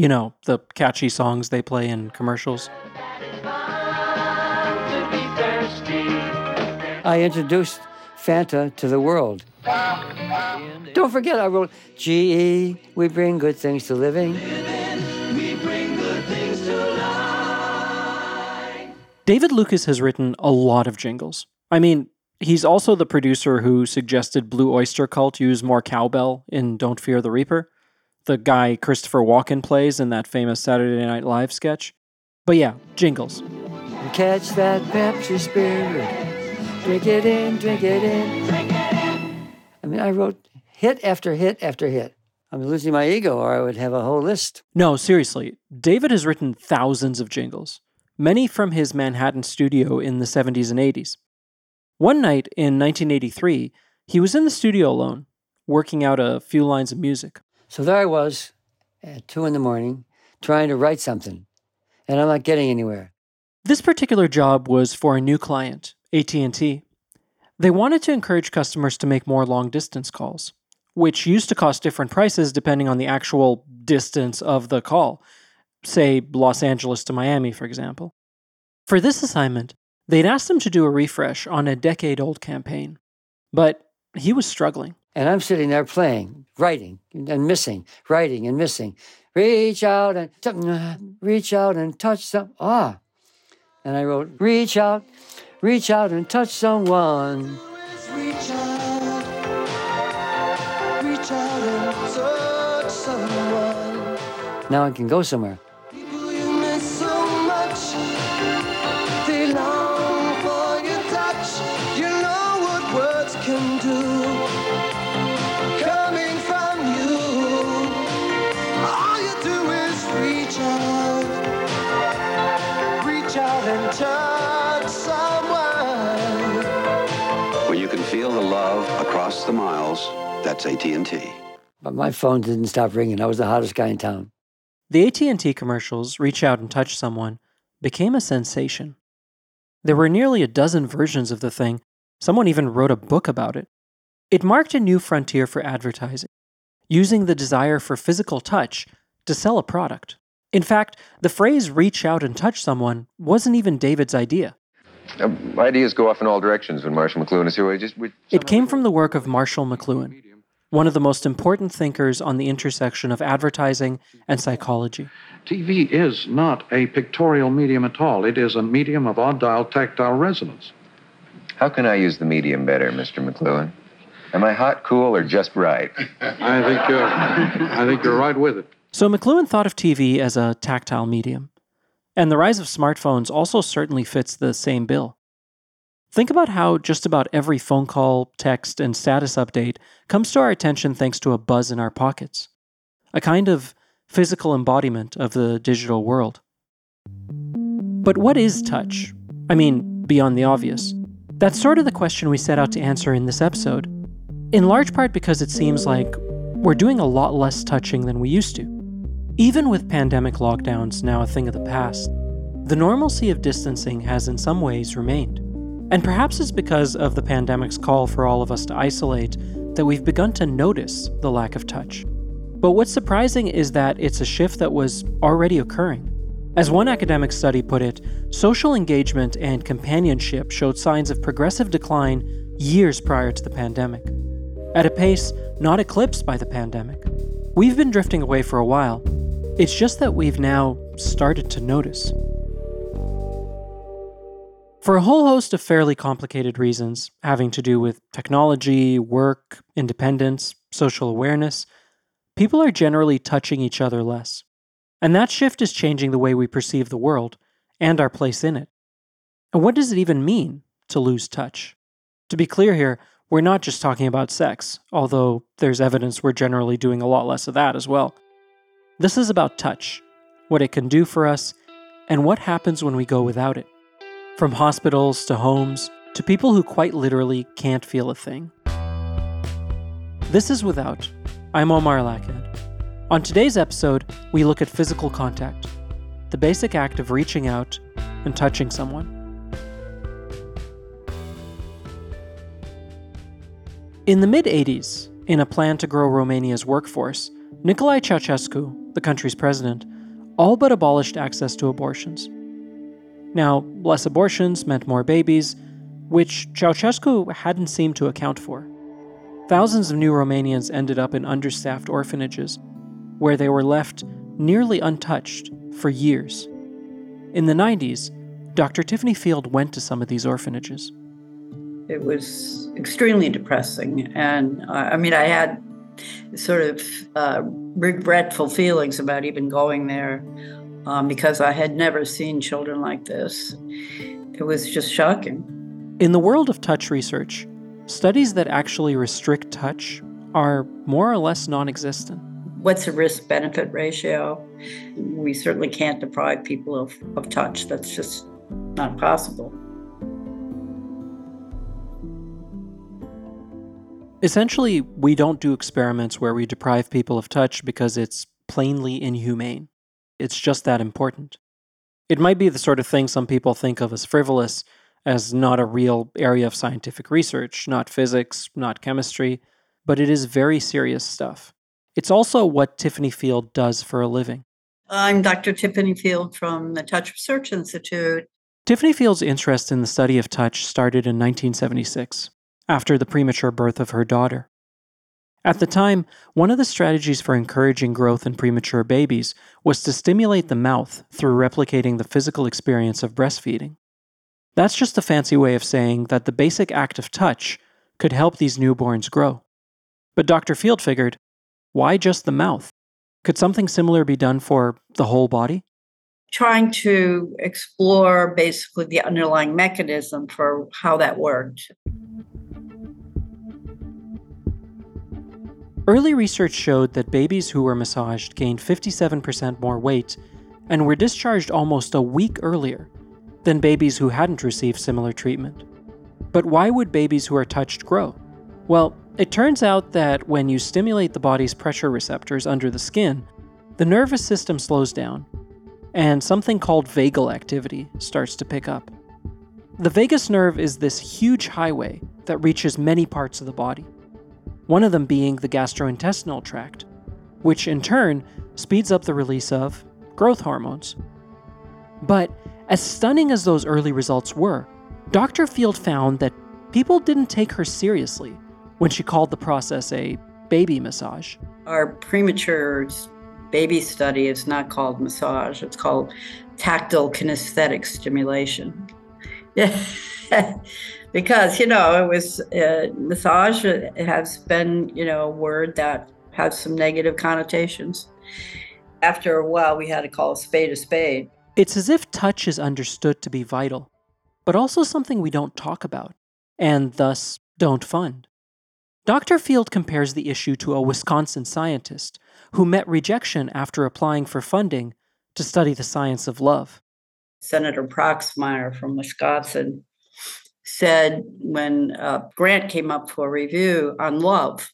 You know, the catchy songs they play in commercials? I introduced Fanta to the world. Don't forget, I wrote GE, we bring good things to living. David Lucas has written a lot of jingles. I mean, he's also the producer who suggested Blue Oyster Cult use more cowbell in Don't Fear the Reaper, the guy Christopher Walken plays in that famous Saturday Night Live sketch. But yeah, jingles. Catch that Pepsi spirit. Drink it in, drink it in. Drink it in. I mean, I wrote hit after hit after hit. I'm losing my ego, or I would have a whole list. No, seriously. David has written thousands of jingles, many from his Manhattan studio in the 70s and 80s. One night in 1983, he was in the studio alone, working out a few lines of music. So there I was at two in the morning, trying to write something, and I'm not getting anywhere. This particular job was for a new client, AT&T. They wanted to encourage customers to make more long-distance calls, which used to cost different prices depending on the actual distance of the call, say Los Angeles to Miami, for example. For this assignment, they'd asked him to do a refresh on a decade-old campaign, but he was struggling. And I'm sitting there playing, writing and missing, writing and missing. Reach out and reach out and touch some. Ah, and I wrote, reach out reach out and touch someone. Reach out, reach out and touch someone. Now I can go somewhere. That's AT&T. But my phone didn't stop ringing. I was the hottest guy in town. The AT&T commercials, Reach Out and Touch Someone, became a sensation. There were nearly a dozen versions of the thing. Someone even wrote a book about it. It marked a new frontier for advertising, using the desire for physical touch to sell a product. In fact, the phrase reach out and touch someone wasn't even David's idea. Uh, ideas go off in all directions when Marshall McLuhan is here. We just, we, It came from the work of Marshall McLuhan, one of the most important thinkers on the intersection of advertising and psychology. TV is not a pictorial medium at all. It is a medium of audile tactile resonance. How can I use the medium better, Mr. McLuhan? Am I hot, cool, or just right? I think you're, I think you're right with it. So McLuhan thought of TV as a tactile medium. And the rise of smartphones also certainly fits the same bill. Think about how just about every phone call, text, and status update comes to our attention thanks to a buzz in our pockets, a kind of physical embodiment of the digital world. But what is touch? I mean, beyond the obvious. That's sort of the question we set out to answer in this episode, in large part because it seems like we're doing a lot less touching than we used to. Even with pandemic lockdowns now a thing of the past, the normalcy of distancing has in some ways remained. And perhaps it's because of the pandemic's call for all of us to isolate that we've begun to notice the lack of touch. But what's surprising is that it's a shift that was already occurring. As one academic study put it, social engagement and companionship showed signs of progressive decline years prior to the pandemic, at a pace not eclipsed by the pandemic. We've been drifting away for a while. It's just that we've now started to notice. For a whole host of fairly complicated reasons, having to do with technology, work, independence, social awareness, people are generally touching each other less. And that shift is changing the way we perceive the world and our place in it. And what does it even mean to lose touch? To be clear here, we're not just talking about sex, although there's evidence we're generally doing a lot less of that as well. This is about touch, what it can do for us, and what happens when we go without it. From hospitals to homes to people who quite literally can't feel a thing. This is Without. I'm Omar El Akkad. On today's episode, we look at physical contact, the basic act of reaching out and touching someone. In the mid 80s, in a plan to grow Romania's workforce, Nicolae Ceausescu, the country's president, all but abolished access to abortions. Now, less abortions meant more babies, which Ceausescu hadn't seemed to account for. Thousands of new Romanians ended up in understaffed orphanages, where they were left nearly untouched for years. In the 90s, Dr. Tiffany Field went to some of these orphanages. It was extremely depressing. And uh, I mean, I had sort of uh, regretful feelings about even going there um, because I had never seen children like this. It was just shocking. In the world of touch research, studies that actually restrict touch are more or less non existent. What's the risk benefit ratio? We certainly can't deprive people of, of touch. That's just not possible. Essentially, we don't do experiments where we deprive people of touch because it's plainly inhumane. It's just that important. It might be the sort of thing some people think of as frivolous, as not a real area of scientific research, not physics, not chemistry, but it is very serious stuff. It's also what Tiffany Field does for a living. I'm Dr. Tiffany Field from the Touch Research Institute. Tiffany Field's interest in the study of touch started in 1976 after the premature birth of her daughter. At the time, one of the strategies for encouraging growth in premature babies was to stimulate the mouth through replicating the physical experience of breastfeeding. That's just a fancy way of saying that the basic act of touch could help these newborns grow. But Dr. Field figured why just the mouth? Could something similar be done for the whole body? Trying to explore basically the underlying mechanism for how that worked. Early research showed that babies who were massaged gained 57% more weight and were discharged almost a week earlier than babies who hadn't received similar treatment. But why would babies who are touched grow? Well, it turns out that when you stimulate the body's pressure receptors under the skin, the nervous system slows down, and something called vagal activity starts to pick up. The vagus nerve is this huge highway that reaches many parts of the body one of them being the gastrointestinal tract, which in turn speeds up the release of growth hormones. But as stunning as those early results were, Dr. Field found that people didn't take her seriously when she called the process a baby massage. Our premature baby study is not called massage, it's called tactile kinesthetic stimulation. because you know it was uh, massage has been you know a word that has some negative connotations. After a while we had to call a spade a spade. It's as if touch is understood to be vital but also something we don't talk about and thus don't fund. Dr field compares the issue to a wisconsin scientist who met rejection after applying for funding to study the science of love. Senator proxmire from wisconsin said when a grant came up for review on love,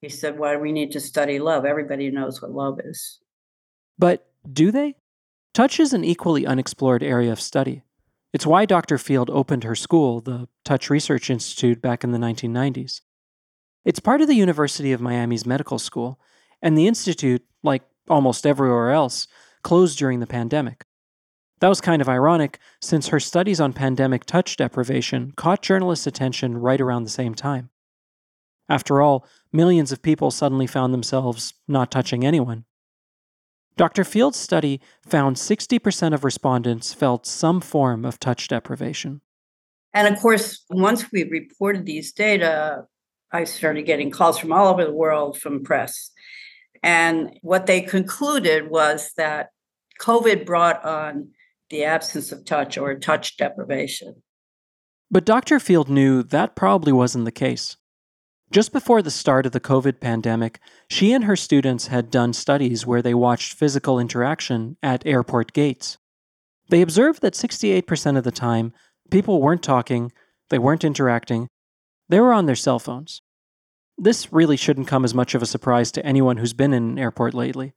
he said, Why do we need to study love? Everybody knows what love is. But do they? Touch is an equally unexplored area of study. It's why Dr. Field opened her school, the Touch Research Institute, back in the 1990s. It's part of the University of Miami's medical school, and the institute, like almost everywhere else, closed during the pandemic. That was kind of ironic, since her studies on pandemic touch deprivation caught journalists' attention right around the same time. After all, millions of people suddenly found themselves not touching anyone. Dr. Field's study found 60% of respondents felt some form of touch deprivation. And of course, once we reported these data, I started getting calls from all over the world from press. And what they concluded was that COVID brought on the absence of touch or touch deprivation. But Dr. Field knew that probably wasn't the case. Just before the start of the COVID pandemic, she and her students had done studies where they watched physical interaction at airport gates. They observed that 68% of the time, people weren't talking, they weren't interacting, they were on their cell phones. This really shouldn't come as much of a surprise to anyone who's been in an airport lately.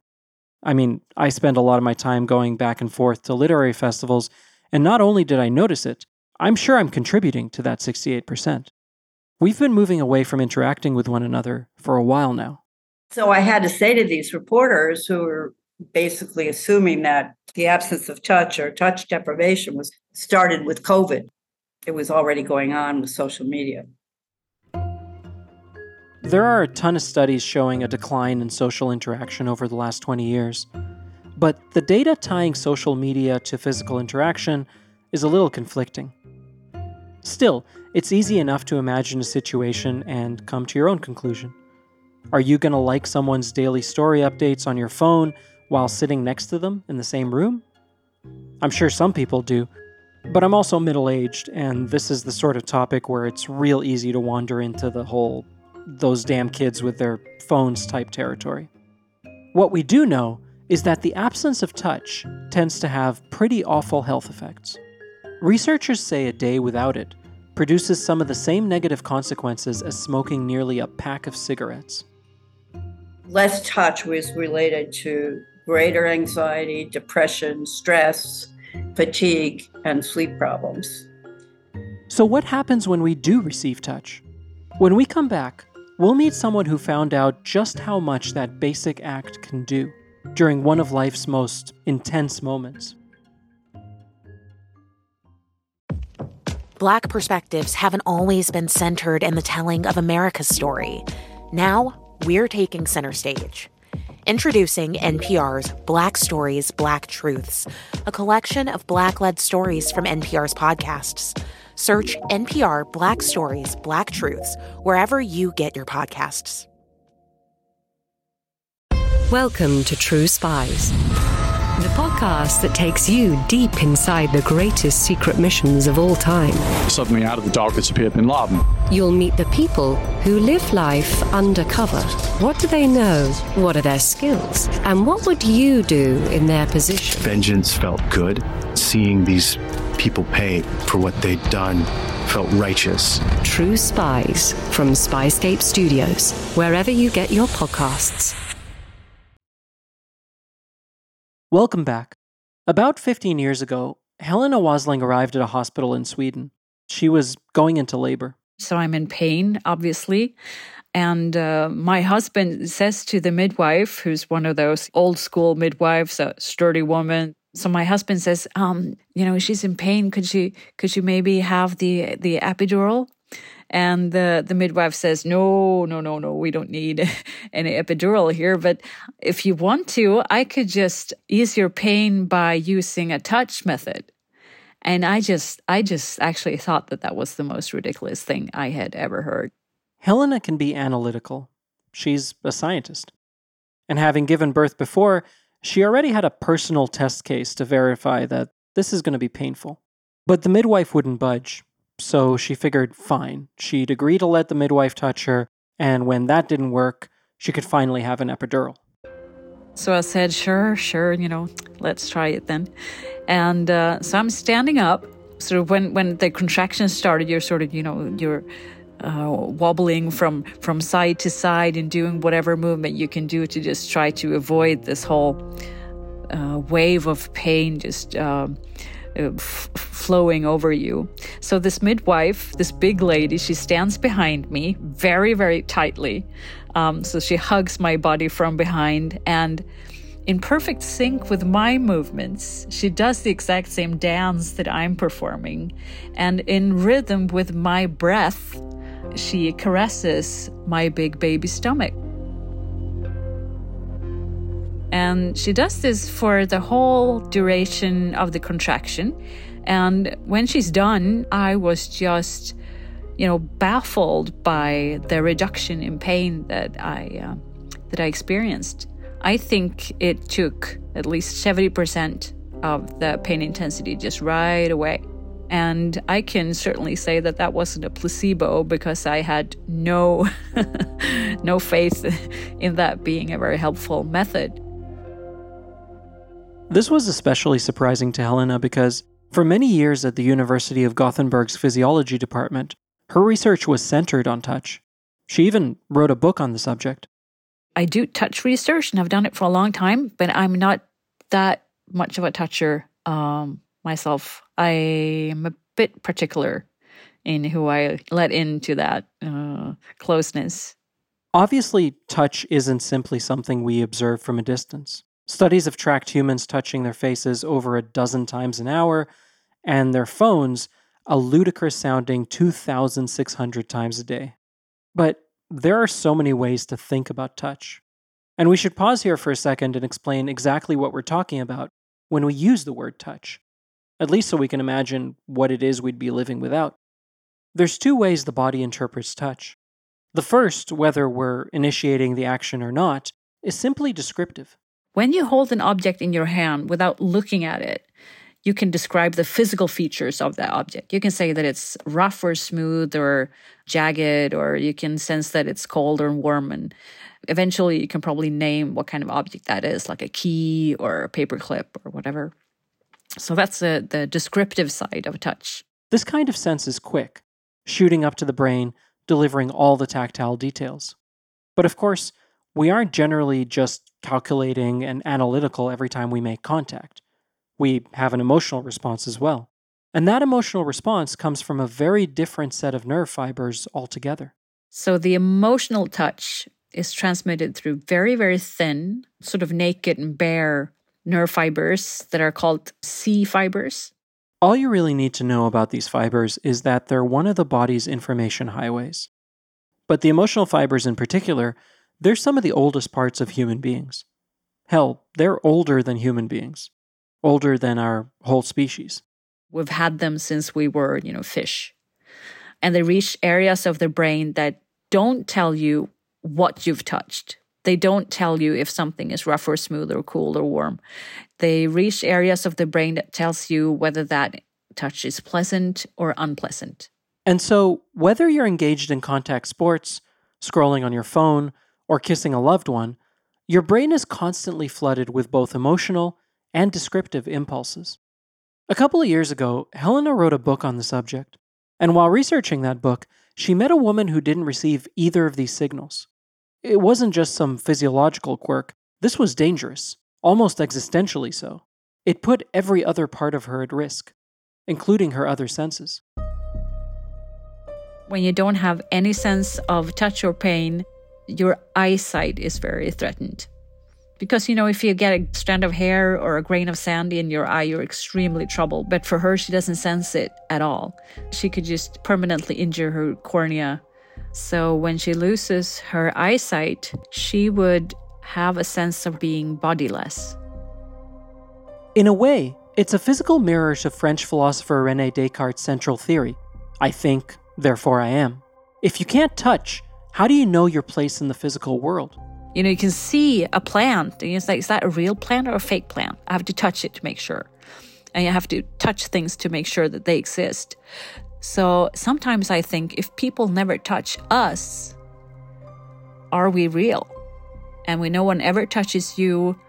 I mean, I spend a lot of my time going back and forth to literary festivals, and not only did I notice it, I'm sure I'm contributing to that 68%. We've been moving away from interacting with one another for a while now. So I had to say to these reporters who were basically assuming that the absence of touch or touch deprivation was started with COVID. It was already going on with social media. There are a ton of studies showing a decline in social interaction over the last 20 years. But the data tying social media to physical interaction is a little conflicting. Still, it's easy enough to imagine a situation and come to your own conclusion. Are you going to like someone's daily story updates on your phone while sitting next to them in the same room? I'm sure some people do, but I'm also middle aged, and this is the sort of topic where it's real easy to wander into the whole those damn kids with their phones type territory. What we do know is that the absence of touch tends to have pretty awful health effects. Researchers say a day without it produces some of the same negative consequences as smoking nearly a pack of cigarettes. Less touch was related to greater anxiety, depression, stress, fatigue, and sleep problems. So, what happens when we do receive touch? When we come back, we'll meet someone who found out just how much that basic act can do during one of life's most intense moments. Black perspectives haven't always been centered in the telling of America's story. Now, we're taking center stage. Introducing NPR's Black Stories, Black Truths, a collection of Black led stories from NPR's podcasts. Search NPR Black Stories, Black Truths wherever you get your podcasts. Welcome to True Spies, the podcast that takes you deep inside the greatest secret missions of all time. Suddenly, out of the darkness appeared Bin Laden. You'll meet the people who live life undercover. What do they know? What are their skills? And what would you do in their position? Vengeance felt good. Seeing these people pay for what they'd done felt righteous. True Spies from Spyscape Studios, wherever you get your podcasts. Welcome back. About 15 years ago, Helena Wasling arrived at a hospital in Sweden. She was going into labor. So I'm in pain, obviously. And uh, my husband says to the midwife, who's one of those old school midwives, a sturdy woman. So my husband says, um, you know, she's in pain. Could she, could she maybe have the the epidural? And the, the midwife says, No, no, no, no, we don't need any epidural here. But if you want to, I could just ease your pain by using a touch method. And I just, I just actually thought that that was the most ridiculous thing I had ever heard. Helena can be analytical. She's a scientist. And having given birth before, she already had a personal test case to verify that this is going to be painful. But the midwife wouldn't budge. So she figured, fine, she'd agree to let the midwife touch her, and when that didn't work, she could finally have an epidural. So I said, sure, sure, you know, let's try it then. And uh, so I'm standing up. Sort of when, when the contractions started, you're sort of, you know, you're uh, wobbling from from side to side and doing whatever movement you can do to just try to avoid this whole uh, wave of pain just uh, f- flowing over you. So, this midwife, this big lady, she stands behind me very, very tightly. Um, so, she hugs my body from behind and in perfect sync with my movements, she does the exact same dance that I'm performing. And in rhythm with my breath, she caresses my big baby stomach. And she does this for the whole duration of the contraction. And when she's done, I was just, you know, baffled by the reduction in pain that I uh, that I experienced. I think it took at least 70% of the pain intensity just right away. And I can certainly say that that wasn't a placebo because I had no no faith in that being a very helpful method. This was especially surprising to Helena because for many years at the University of Gothenburg's physiology department, her research was centered on touch. She even wrote a book on the subject. I do touch research and I've done it for a long time, but I'm not that much of a toucher um, myself. I'm a bit particular in who I let into that uh, closeness. Obviously, touch isn't simply something we observe from a distance. Studies have tracked humans touching their faces over a dozen times an hour, and their phones a ludicrous sounding 2,600 times a day. But there are so many ways to think about touch. And we should pause here for a second and explain exactly what we're talking about when we use the word touch, at least so we can imagine what it is we'd be living without. There's two ways the body interprets touch. The first, whether we're initiating the action or not, is simply descriptive. When you hold an object in your hand without looking at it, you can describe the physical features of that object. You can say that it's rough or smooth or jagged, or you can sense that it's cold or warm. And eventually, you can probably name what kind of object that is, like a key or a paperclip or whatever. So that's the, the descriptive side of touch. This kind of sense is quick, shooting up to the brain, delivering all the tactile details. But of course, we aren't generally just calculating and analytical every time we make contact we have an emotional response as well. And that emotional response comes from a very different set of nerve fibers altogether. So the emotional touch is transmitted through very, very thin, sort of naked and bare nerve fibers that are called C fibers. All you really need to know about these fibers is that they're one of the body's information highways. But the emotional fibers in particular, they're some of the oldest parts of human beings. Hell, they're older than human beings older than our whole species. We've had them since we were, you know, fish. And they reach areas of the brain that don't tell you what you've touched. They don't tell you if something is rough or smooth or cool or warm. They reach areas of the brain that tells you whether that touch is pleasant or unpleasant. And so, whether you're engaged in contact sports, scrolling on your phone, or kissing a loved one, your brain is constantly flooded with both emotional and descriptive impulses. A couple of years ago, Helena wrote a book on the subject, and while researching that book, she met a woman who didn't receive either of these signals. It wasn't just some physiological quirk, this was dangerous, almost existentially so. It put every other part of her at risk, including her other senses. When you don't have any sense of touch or pain, your eyesight is very threatened. Because, you know, if you get a strand of hair or a grain of sand in your eye, you're extremely troubled. But for her, she doesn't sense it at all. She could just permanently injure her cornea. So when she loses her eyesight, she would have a sense of being bodiless. In a way, it's a physical mirror to French philosopher Rene Descartes' central theory I think, therefore I am. If you can't touch, how do you know your place in the physical world? You know, you can see a plant and it's like, is that a real plant or a fake plant? I have to touch it to make sure. And you have to touch things to make sure that they exist. So sometimes I think if people never touch us, are we real? And when no one ever touches you,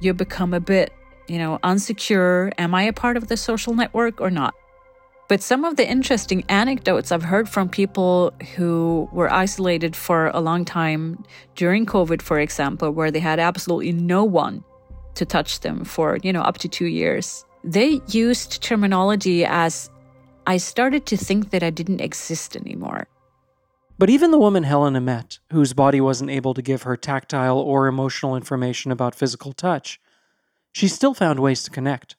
you become a bit, you know, unsecure. Am I a part of the social network or not? But some of the interesting anecdotes I've heard from people who were isolated for a long time during COVID, for example, where they had absolutely no one to touch them for, you know, up to two years, they used terminology as I started to think that I didn't exist anymore. But even the woman Helena met, whose body wasn't able to give her tactile or emotional information about physical touch, she still found ways to connect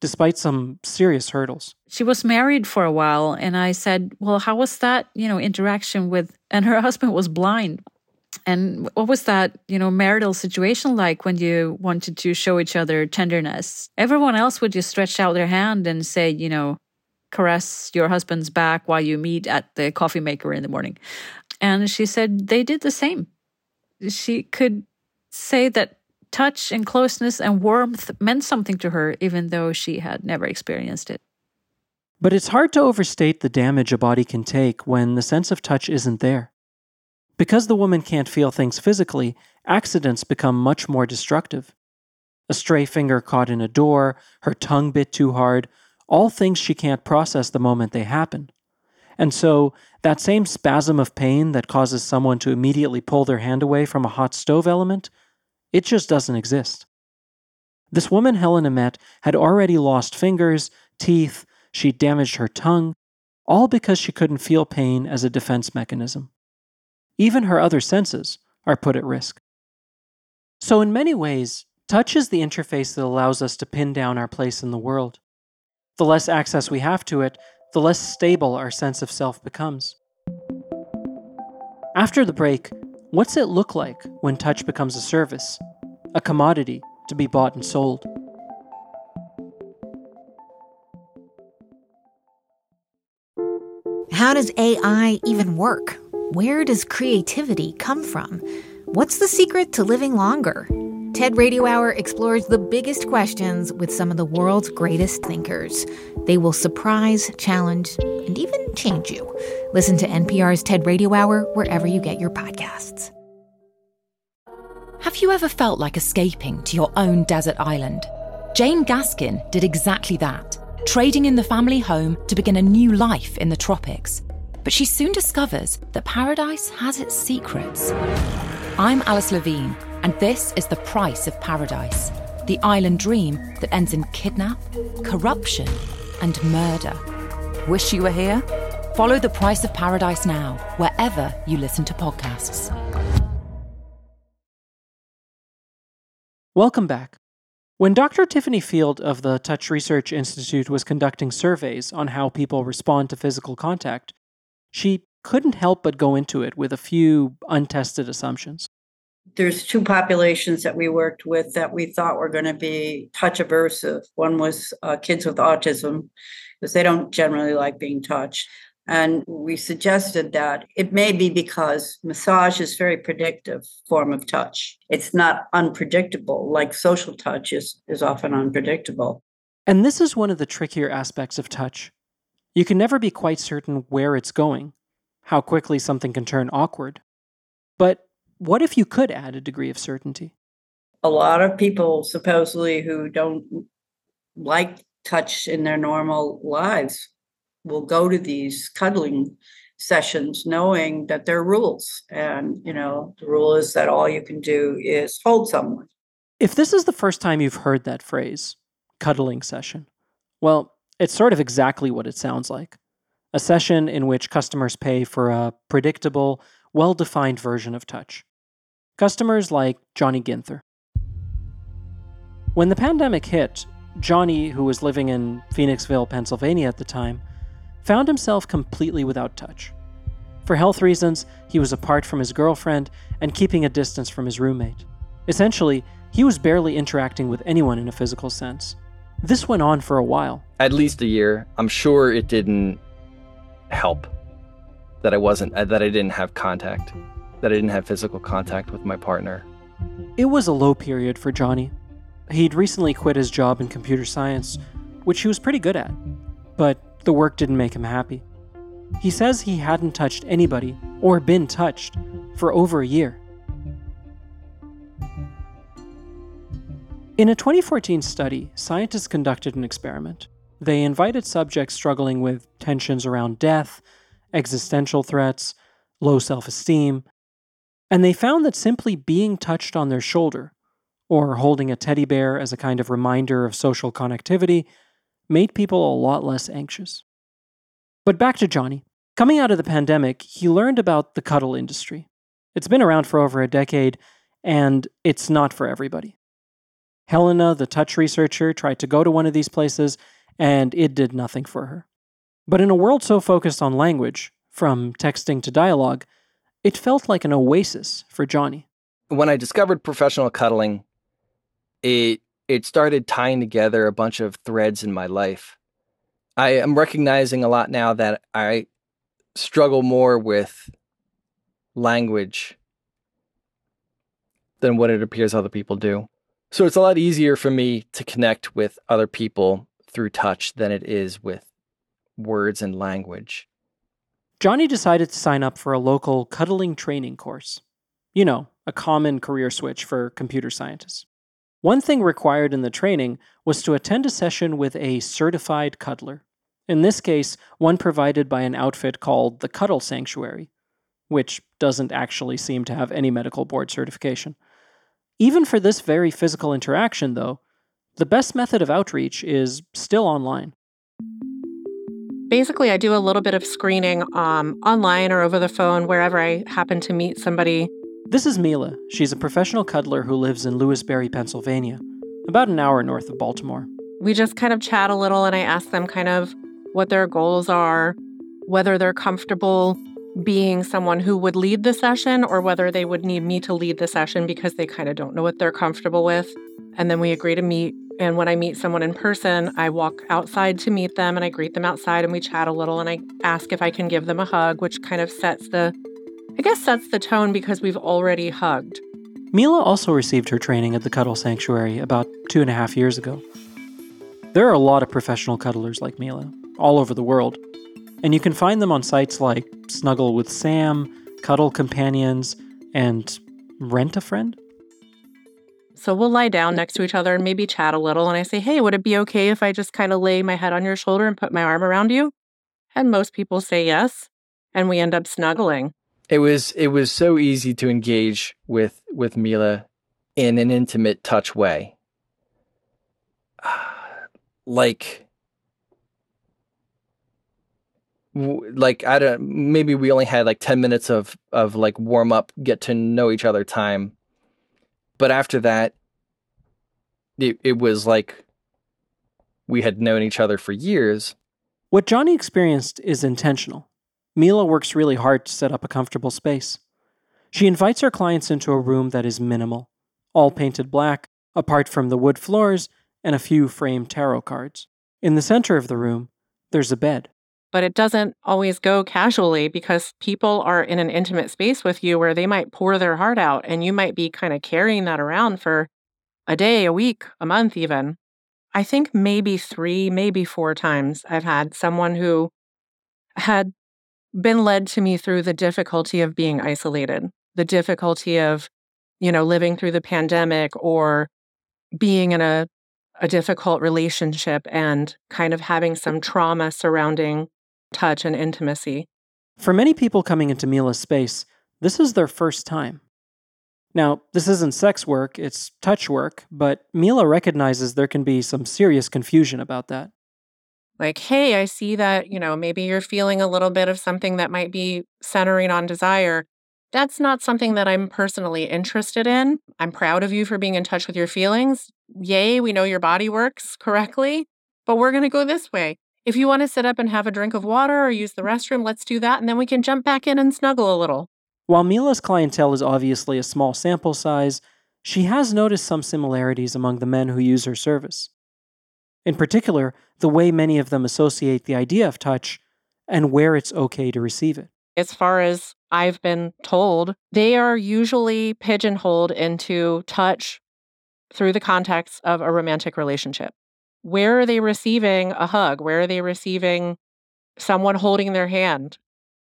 despite some serious hurdles. She was married for a while and I said, "Well, how was that, you know, interaction with and her husband was blind. And what was that, you know, marital situation like when you wanted to show each other tenderness? Everyone else would just stretch out their hand and say, you know, caress your husband's back while you meet at the coffee maker in the morning. And she said they did the same. She could say that touch and closeness and warmth meant something to her, even though she had never experienced it. But it's hard to overstate the damage a body can take when the sense of touch isn't there. Because the woman can't feel things physically, accidents become much more destructive. a stray finger caught in a door, her tongue bit too hard, all things she can't process the moment they happen. And so, that same spasm of pain that causes someone to immediately pull their hand away from a hot stove element, it just doesn't exist. This woman Helena met had already lost fingers, teeth, she'd damaged her tongue, all because she couldn't feel pain as a defense mechanism. Even her other senses are put at risk. So, in many ways, touch is the interface that allows us to pin down our place in the world. The less access we have to it, the less stable our sense of self becomes. After the break, what's it look like when touch becomes a service, a commodity to be bought and sold? How does AI even work? Where does creativity come from? What's the secret to living longer? TED Radio Hour explores the biggest questions with some of the world's greatest thinkers. They will surprise, challenge, and even change you. Listen to NPR's TED Radio Hour wherever you get your podcasts. Have you ever felt like escaping to your own desert island? Jane Gaskin did exactly that, trading in the family home to begin a new life in the tropics. But she soon discovers that paradise has its secrets. I'm Alice Levine and this is the price of paradise the island dream that ends in kidnap, corruption, and murder. Wish you were here? Follow The Price of Paradise now, wherever you listen to podcasts. Welcome back. When Dr. Tiffany Field of the Touch Research Institute was conducting surveys on how people respond to physical contact, she couldn't help but go into it with a few untested assumptions there's two populations that we worked with that we thought were going to be touch aversive. One was uh, kids with autism, because they don't generally like being touched. And we suggested that it may be because massage is very predictive form of touch. It's not unpredictable, like social touch is, is often unpredictable. And this is one of the trickier aspects of touch. You can never be quite certain where it's going, how quickly something can turn awkward. But what if you could add a degree of certainty? A lot of people, supposedly, who don't like touch in their normal lives, will go to these cuddling sessions knowing that there are rules. And, you know, the rule is that all you can do is hold someone. If this is the first time you've heard that phrase, cuddling session, well, it's sort of exactly what it sounds like a session in which customers pay for a predictable, well defined version of touch. Customers like Johnny Ginther. When the pandemic hit, Johnny, who was living in Phoenixville, Pennsylvania at the time, found himself completely without touch. For health reasons, he was apart from his girlfriend and keeping a distance from his roommate. Essentially, he was barely interacting with anyone in a physical sense. This went on for a while. At least a year. I'm sure it didn't help that I wasn't uh, that I didn't have contact, that I didn't have physical contact with my partner. It was a low period for Johnny. He'd recently quit his job in computer science, which he was pretty good at, but the work didn't make him happy. He says he hadn't touched anybody or been touched for over a year. In a 2014 study, scientists conducted an experiment. They invited subjects struggling with tensions around death, existential threats, low self esteem, and they found that simply being touched on their shoulder, or holding a teddy bear as a kind of reminder of social connectivity, made people a lot less anxious. But back to Johnny. Coming out of the pandemic, he learned about the cuddle industry. It's been around for over a decade, and it's not for everybody. Helena, the touch researcher, tried to go to one of these places, and it did nothing for her. But in a world so focused on language, from texting to dialogue, it felt like an oasis for Johnny. When I discovered professional cuddling, it it started tying together a bunch of threads in my life. I am recognizing a lot now that I struggle more with language than what it appears other people do. So it's a lot easier for me to connect with other people through touch than it is with words and language. Johnny decided to sign up for a local cuddling training course. You know, a common career switch for computer scientists. One thing required in the training was to attend a session with a certified cuddler. In this case, one provided by an outfit called the Cuddle Sanctuary, which doesn't actually seem to have any medical board certification. Even for this very physical interaction, though, the best method of outreach is still online. Basically, I do a little bit of screening um, online or over the phone wherever I happen to meet somebody. This is Mila. She's a professional cuddler who lives in Lewisberry, Pennsylvania, about an hour north of Baltimore. We just kind of chat a little and I ask them kind of what their goals are, whether they're comfortable being someone who would lead the session or whether they would need me to lead the session because they kind of don't know what they're comfortable with. And then we agree to meet. And when I meet someone in person, I walk outside to meet them and I greet them outside and we chat a little and I ask if I can give them a hug, which kind of sets the, I guess, sets the tone because we've already hugged. Mila also received her training at the Cuddle Sanctuary about two and a half years ago. There are a lot of professional cuddlers like Mila, all over the world, and you can find them on sites like Snuggle with Sam, Cuddle Companions, and Rent a Friend. So we'll lie down next to each other and maybe chat a little. And I say, Hey, would it be okay if I just kind of lay my head on your shoulder and put my arm around you? And most people say yes. And we end up snuggling. It was it was so easy to engage with with Mila in an intimate touch way. Like like I don't maybe we only had like 10 minutes of of like warm up get to know each other time. But after that it, it was like we had known each other for years. What johnny experienced is intentional. Mila works really hard to set up a comfortable space. She invites her clients into a room that is minimal all painted black apart from the wood floors and a few framed tarot cards. In the center of the room there's a bed but it doesn't always go casually because people are in an intimate space with you where they might pour their heart out and you might be kind of carrying that around for a day, a week, a month, even. I think maybe three, maybe four times I've had someone who had been led to me through the difficulty of being isolated, the difficulty of, you know, living through the pandemic or being in a, a difficult relationship and kind of having some trauma surrounding touch and intimacy. For many people coming into Mila's space, this is their first time. Now, this isn't sex work, it's touch work, but Mila recognizes there can be some serious confusion about that. Like, hey, I see that, you know, maybe you're feeling a little bit of something that might be centering on desire. That's not something that I'm personally interested in. I'm proud of you for being in touch with your feelings. Yay, we know your body works correctly, but we're going to go this way. If you want to sit up and have a drink of water or use the restroom, let's do that, and then we can jump back in and snuggle a little. While Mila's clientele is obviously a small sample size, she has noticed some similarities among the men who use her service. In particular, the way many of them associate the idea of touch and where it's okay to receive it. As far as I've been told, they are usually pigeonholed into touch through the context of a romantic relationship where are they receiving a hug? Where are they receiving someone holding their hand?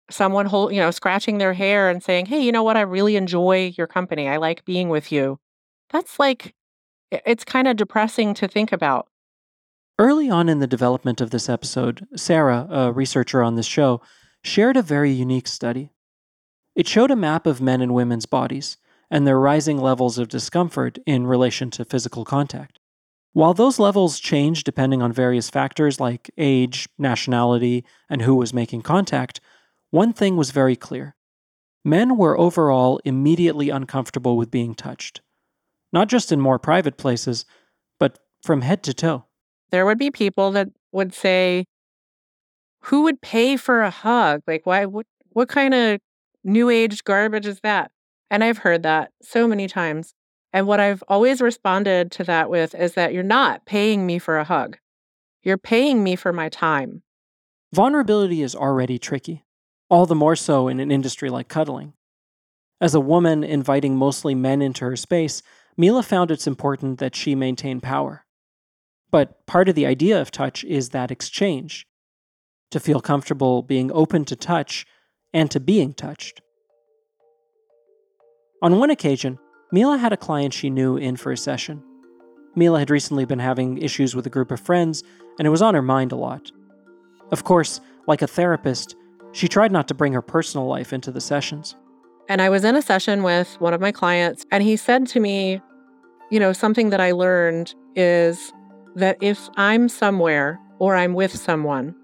Someone hold, you know, scratching their hair and saying, "Hey, you know what? I really enjoy your company. I like being with you." That's like it's kind of depressing to think about. Early on in the development of this episode, Sarah, a researcher on this show, shared a very unique study. It showed a map of men and women's bodies and their rising levels of discomfort in relation to physical contact. While those levels change depending on various factors like age, nationality, and who was making contact, one thing was very clear. Men were overall immediately uncomfortable with being touched. Not just in more private places, but from head to toe. There would be people that would say, Who would pay for a hug? Like, why? What, what kind of new age garbage is that? And I've heard that so many times. And what I've always responded to that with is that you're not paying me for a hug. You're paying me for my time. Vulnerability is already tricky, all the more so in an industry like cuddling. As a woman inviting mostly men into her space, Mila found it's important that she maintain power. But part of the idea of touch is that exchange to feel comfortable being open to touch and to being touched. On one occasion, Mila had a client she knew in for a session. Mila had recently been having issues with a group of friends, and it was on her mind a lot. Of course, like a therapist, she tried not to bring her personal life into the sessions. And I was in a session with one of my clients, and he said to me, You know, something that I learned is that if I'm somewhere or I'm with someone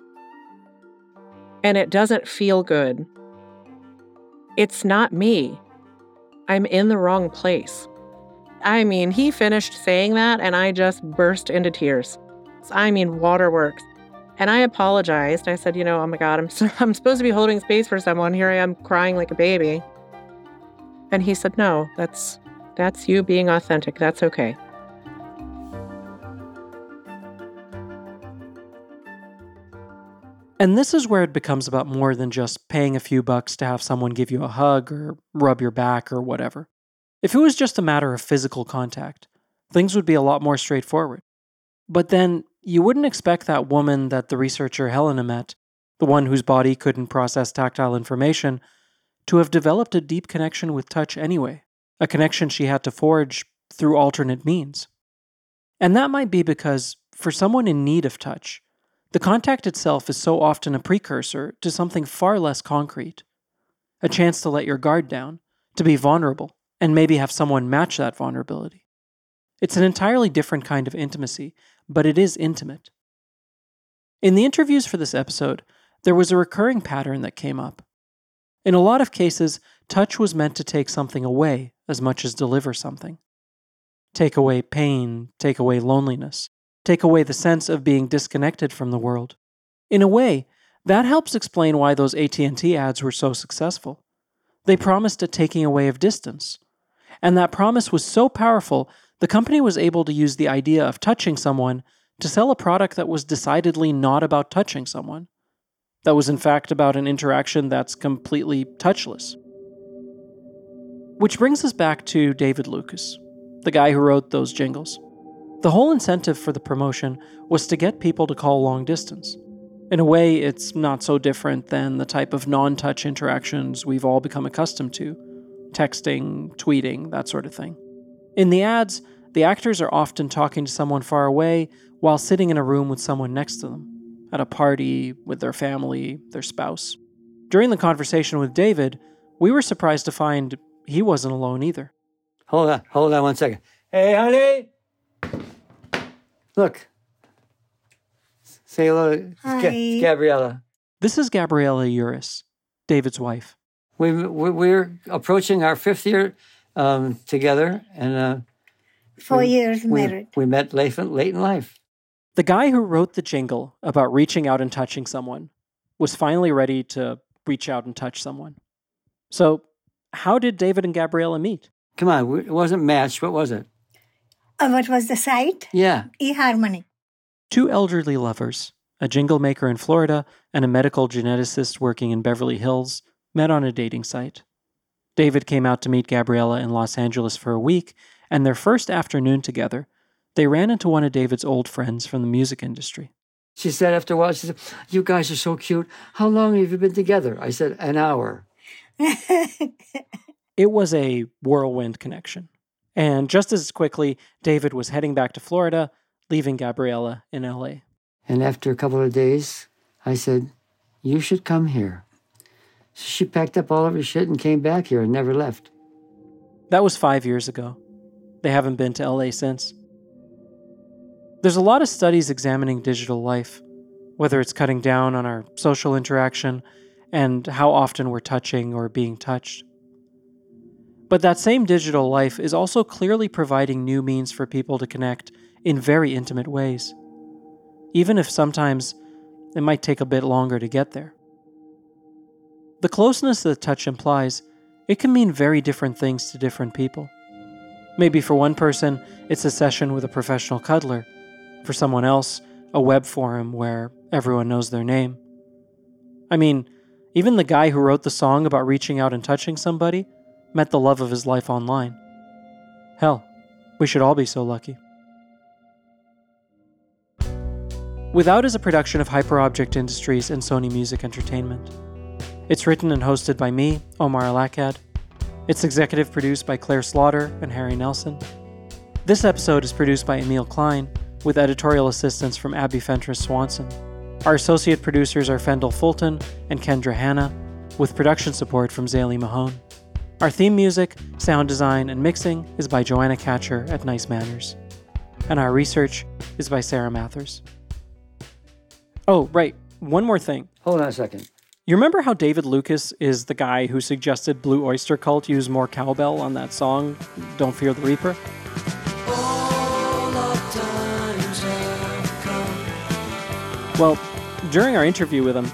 and it doesn't feel good, it's not me. I'm in the wrong place. I mean, he finished saying that and I just burst into tears. I mean, waterworks. And I apologized. I said, you know, oh my God, I'm, so, I'm supposed to be holding space for someone. Here I am crying like a baby. And he said, no, that's, that's you being authentic. That's okay. And this is where it becomes about more than just paying a few bucks to have someone give you a hug or rub your back or whatever. If it was just a matter of physical contact, things would be a lot more straightforward. But then you wouldn't expect that woman that the researcher Helena met, the one whose body couldn't process tactile information, to have developed a deep connection with touch anyway, a connection she had to forge through alternate means. And that might be because, for someone in need of touch, the contact itself is so often a precursor to something far less concrete a chance to let your guard down, to be vulnerable, and maybe have someone match that vulnerability. It's an entirely different kind of intimacy, but it is intimate. In the interviews for this episode, there was a recurring pattern that came up. In a lot of cases, touch was meant to take something away as much as deliver something. Take away pain, take away loneliness, take away the sense of being disconnected from the world. In a way, that helps explain why those AT&T ads were so successful. They promised a taking away of distance. And that promise was so powerful, the company was able to use the idea of touching someone to sell a product that was decidedly not about touching someone. That was, in fact, about an interaction that's completely touchless. Which brings us back to David Lucas, the guy who wrote those jingles. The whole incentive for the promotion was to get people to call long distance. In a way, it's not so different than the type of non touch interactions we've all become accustomed to texting, tweeting, that sort of thing. In the ads, the actors are often talking to someone far away while sitting in a room with someone next to them, at a party, with their family, their spouse. During the conversation with David, we were surprised to find he wasn't alone either. Hold on, hold on one second. Hey, honey! Look. Say hello to Hi. Ga- Gabriella. This is Gabriella Uris, David's wife. We, we, we're approaching our fifth year um, together, and uh, Four we- years we, married. We met late, late in life. The guy who wrote the jingle about reaching out and touching someone was finally ready to reach out and touch someone. So, how did David and Gabriella meet? Come on, it wasn't matched. What was it? Uh, what was the site? Yeah. eHarmony. Two elderly lovers, a jingle maker in Florida and a medical geneticist working in Beverly Hills, met on a dating site. David came out to meet Gabriella in Los Angeles for a week, and their first afternoon together, they ran into one of David's old friends from the music industry. She said after a while, she said, You guys are so cute. How long have you been together? I said, An hour. It was a whirlwind connection. And just as quickly, David was heading back to Florida, leaving Gabriella in LA. And after a couple of days, I said, You should come here. So she packed up all of her shit and came back here and never left. That was five years ago. They haven't been to LA since. There's a lot of studies examining digital life, whether it's cutting down on our social interaction and how often we're touching or being touched. But that same digital life is also clearly providing new means for people to connect in very intimate ways, even if sometimes it might take a bit longer to get there. The closeness that touch implies, it can mean very different things to different people. Maybe for one person, it's a session with a professional cuddler. For someone else, a web forum where everyone knows their name. I mean, even the guy who wrote the song about reaching out and touching somebody met the love of his life online. Hell, we should all be so lucky. Without is a production of Hyperobject Industries and Sony Music Entertainment. It's written and hosted by me, Omar El Akkad. It's executive produced by Claire Slaughter and Harry Nelson. This episode is produced by Emil Klein, with editorial assistance from Abby Fentress Swanson. Our associate producers are Fendel Fulton and Kendra Hanna, with production support from Zaley Mahone. Our theme music, sound design, and mixing is by Joanna Catcher at Nice Manners. And our research is by Sarah Mathers. Oh, right. One more thing. Hold on a second. You remember how David Lucas is the guy who suggested Blue Oyster Cult use more cowbell on that song, Don't Fear the Reaper? Well, during our interview with him,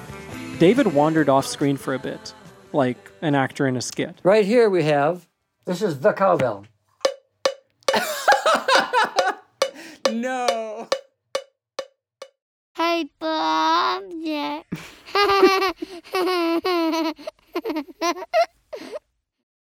David wandered off screen for a bit, like an actor in a skit. Right here we have this is the cowbell. no. Hey, Bob. Yeah.